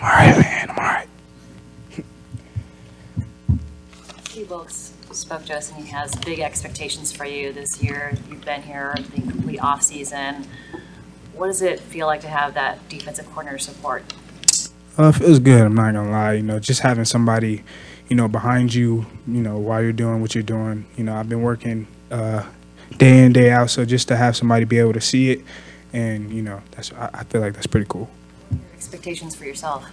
I'm all right, man. I'm all right. Steve Wilks spoke to us and he has big expectations for you this year. You've been here the complete off-season. What does it feel like to have that defensive corner support? Uh, it feels good. I'm not gonna lie. You know, just having somebody, you know, behind you, you know, while you're doing what you're doing. You know, I've been working uh, day in day out, so just to have somebody be able to see it, and you know, that's I, I feel like that's pretty cool. Expectations for yourself?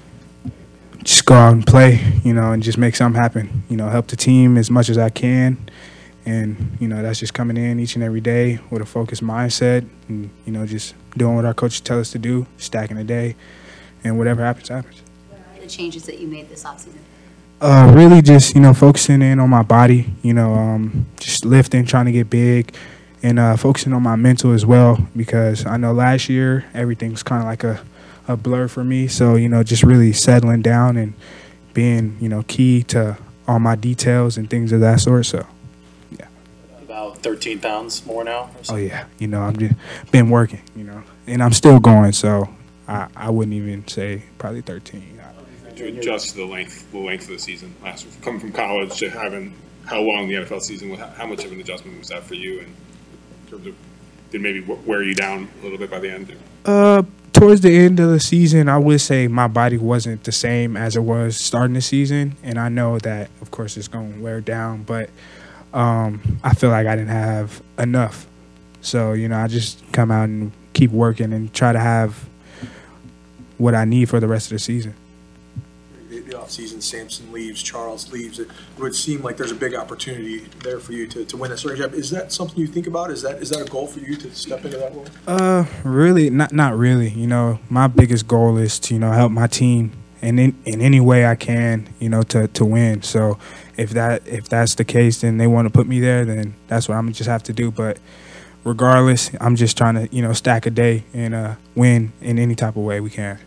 Just go out and play, you know, and just make something happen. You know, help the team as much as I can, and you know, that's just coming in each and every day with a focused mindset, and you know, just doing what our coaches tell us to do, stacking the day, and whatever happens, happens. The changes that you made this offseason? Uh, really just you know focusing in on my body, you know, um, just lifting, trying to get big, and uh, focusing on my mental as well because I know last year everything's kind of like a, a blur for me. So you know, just really settling down and being you know key to all my details and things of that sort. So yeah, About 13 pounds more now? or oh yeah, you know I'm just been working, you know, and I'm still going. So I, I wouldn't even say probably 13. to adjust to the length, the length of the season last year, coming from college to having how long the NFL season was, how much of an adjustment was that for you? And in terms of, did maybe wear you down a little bit by the end? Uh, towards the end of the season, I would say my body wasn't the same as it was starting the season, and I know that, of course, it's going to wear down. But um, I feel like I didn't have enough, so you know, I just come out and keep working and try to have what I need for the rest of the season. The, offseason, Samson leaves, Charles leaves, it would seem like there's a big opportunity there for you to, to win a starting job. Is that something you think about? Is that, is that a goal for you to step into that role? Uh, really, not not really. You know, my biggest goal is to you know help my team in in, any way I can. You know, to to win. So if that if that's the case, then they want to put me there. Then that's what I'm just have to do. But regardless, I'm just trying to you know stack a day and uh, win in any type of way we can.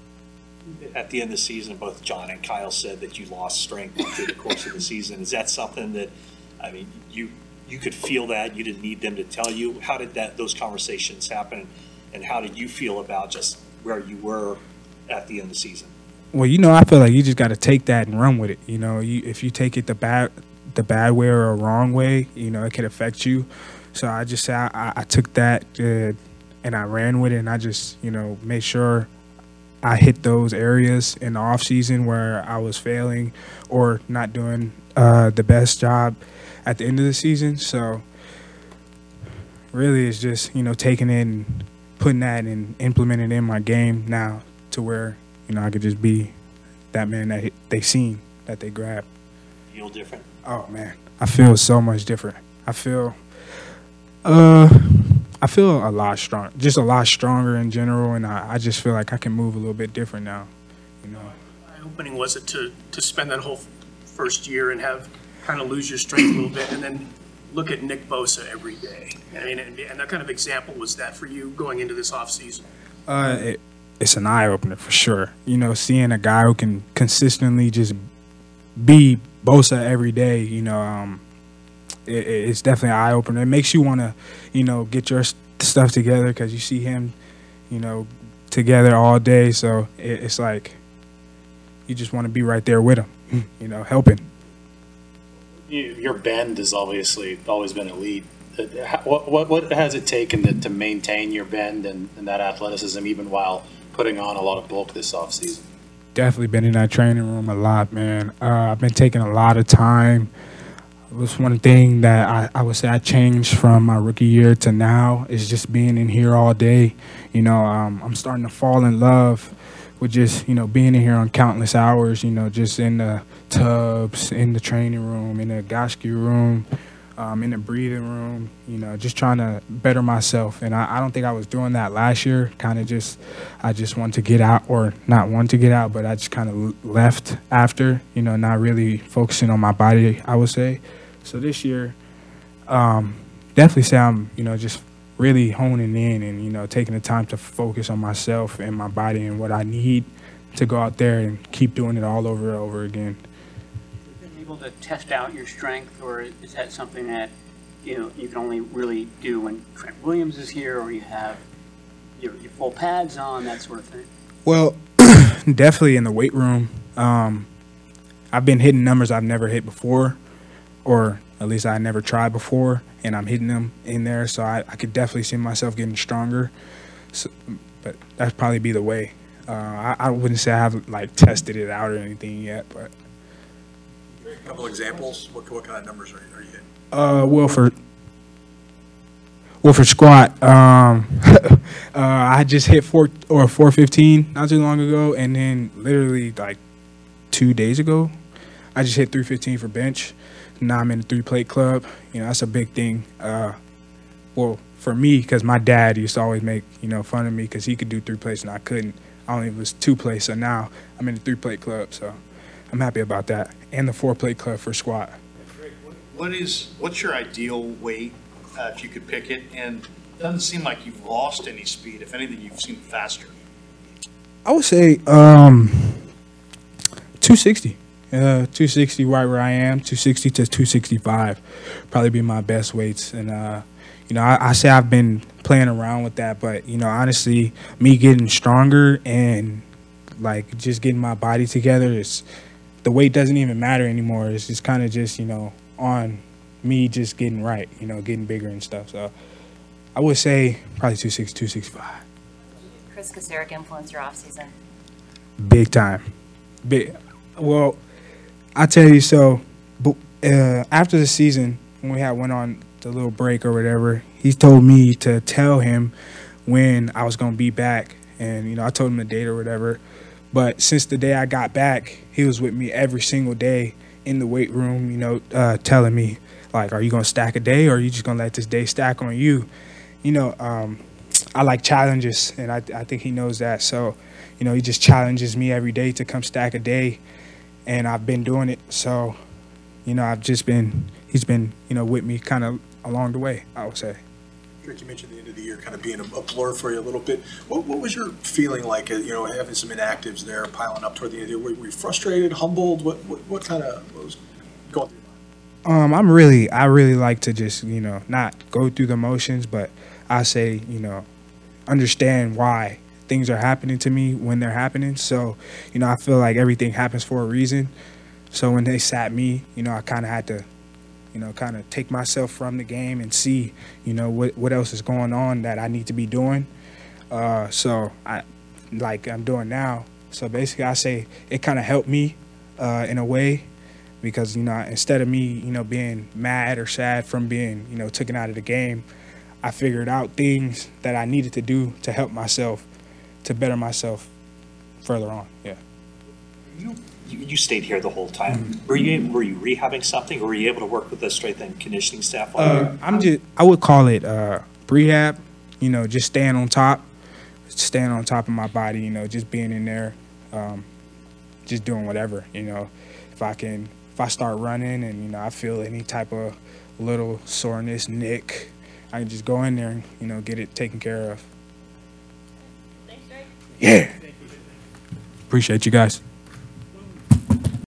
At the end of the season, both John and Kyle said that you lost strength through the course of the season. Is that something that, I mean, you, you could feel that, you didn't need them to tell you? How did that, those conversations happen? And how did you feel about just where you were at the end of the season? Well, you know, I feel like you just got to take that and run with it. You know, you, if you take it the bad, the bad way or a wrong way, you know, it could affect you. So I just I, I took that uh, and I ran with it, and I just, you know, made sure I hit those areas in the off season where I was failing or not doing uh, the best job at the end of the season. So really, it's just you know taking it and putting that and implementing it in my game now to where you know I could just be that man that they seen that they grabbed. Feel different? Oh man, I feel so much different. I feel, uh, I feel a lot strong, just a lot stronger in general, and I, I just feel like I can move a little bit different now. You know, eye-opening was it to, to spend that whole first year and have, kind of lose your strength a little bit, and then look at Nick Bosa every day? I mean, and and that kind of example was that for you going into this offseason? uh, it, it's an eye opener for sure. You know, seeing a guy who can consistently just be Bosa every day, you know, um, it, it's definitely an eye opener. It makes you want to, you know, get your st- stuff together because you see him, you know, together all day. So it, it's like you just want to be right there with him, you know, helping. You- Your bend has obviously always been elite. Uh, What, what, what has it taken to, to maintain your bend and, and that athleticism even while putting on a lot of bulk this offseason? definitely been in that training room a lot, man. Uh, I've been taking a lot of time. Was one thing that I, I would say I changed from my rookie year to now is just being in here all day. You know, um, I'm starting to fall in love with just, you know, being in here on countless hours, you know, just in the tubs, in the training room, in the Goshki room, um, in the breathing room, you know, just trying to better myself. And I, I don't think I was doing that last year. Kind of just, I just wanted to get out, or not want to get out, but I just kind of left after, you know, not really focusing on my body, I would say. So this year, um, definitely say I'm, you know, just really honing in and, you know, taking the time to focus on myself and my body and what I need to go out there and keep doing it all over and over again. Able to test out your strength, or is that something that, you know, you can only really do when Trent Williams is here, or you have your, your full pads on, that sort of thing? Well, definitely in the weight room. Um, I've been hitting numbers I've never hit before, or at least I never tried before, and I'm hitting them in there. So I, I could definitely see myself getting stronger. So, but that'd probably be the way. Uh, I, I wouldn't say I have like tested it out or anything yet, but A couple examples, what, what kind of numbers are you, are you hitting? uh, well for well for squat, um, uh, I just hit four or four fifteen not too long ago, and then literally like two days ago, I just hit three fifteen for bench. Now I'm in the three plate club. You know that's a big thing. Uh, well for me because my dad used to always make you know fun of me because he could do three plates and I couldn't. I only was two plates, so now I'm in the three plate club. So I'm happy about that, and the four plate club for squat. What is, what's your ideal weight, uh, if you could pick it? And it doesn't seem like you've lost any speed. If anything, you've seemed faster. I would say um 260. Uh 260 right where I am, 260 to 265 probably be my best weights and uh you know, I, I say I've been playing around with that, but you know, honestly, me getting stronger and like just getting my body together is the weight doesn't even matter anymore. It's just kind of just, you know, on me just getting right, you know, getting bigger and stuff. So I would say probably 260, 265. Kris Kocurek influence your offseason? Big time. Big. Well, I tell you so. But uh, after the season, when we had went on the little break or whatever, he told me to tell him when I was gonna be back, and you know I told him the date or whatever. But since the day I got back, he was with me every single day in the weight room. You know, uh, telling me like, "Are you gonna stack a day, or are you just gonna let this day stack on you?" You know, um, I like challenges, and I, I think he knows that. So, you know, he just challenges me every day to come stack a day, and I've been doing it. So, you know, I've just been, he's been, you know, with me kind of along the way, I would say. Drake, you mentioned the end of the year kind of being a a blur for you a little bit. What, what was your feeling like, uh, you know, having some inactives there piling up toward the end of the year? Were were you frustrated, humbled? What, what, what kind of, what was going through your mind? Um, I'm really, I really like to just, you know, not go through the motions, but I say, you know, understand why things are happening to me when they're happening. So, you know, I feel like everything happens for a reason. So when they sat me, you know, I kind of had to, you know, kind of take myself from the game and see, you know, what what else is going on that I need to be doing. Uh, so I, like I'm doing now. So basically, I say it kind of helped me uh, in a way because you know instead of me you know being mad or sad from being you know taken out of the game i figured out things that i needed to do to help myself to better myself further on yeah you stayed here the whole time. Were you, were you rehabbing something, or were you able to work with the strength and conditioning staff? while uh, i'm just i would call it uh, rehab you know just staying on top staying on top of my body you know just being in there um, just doing whatever you know. If i can if i start running and you know i feel any type of little soreness nick i can just go in there and you know get it taken care of. Thanks, yeah. Appreciate you guys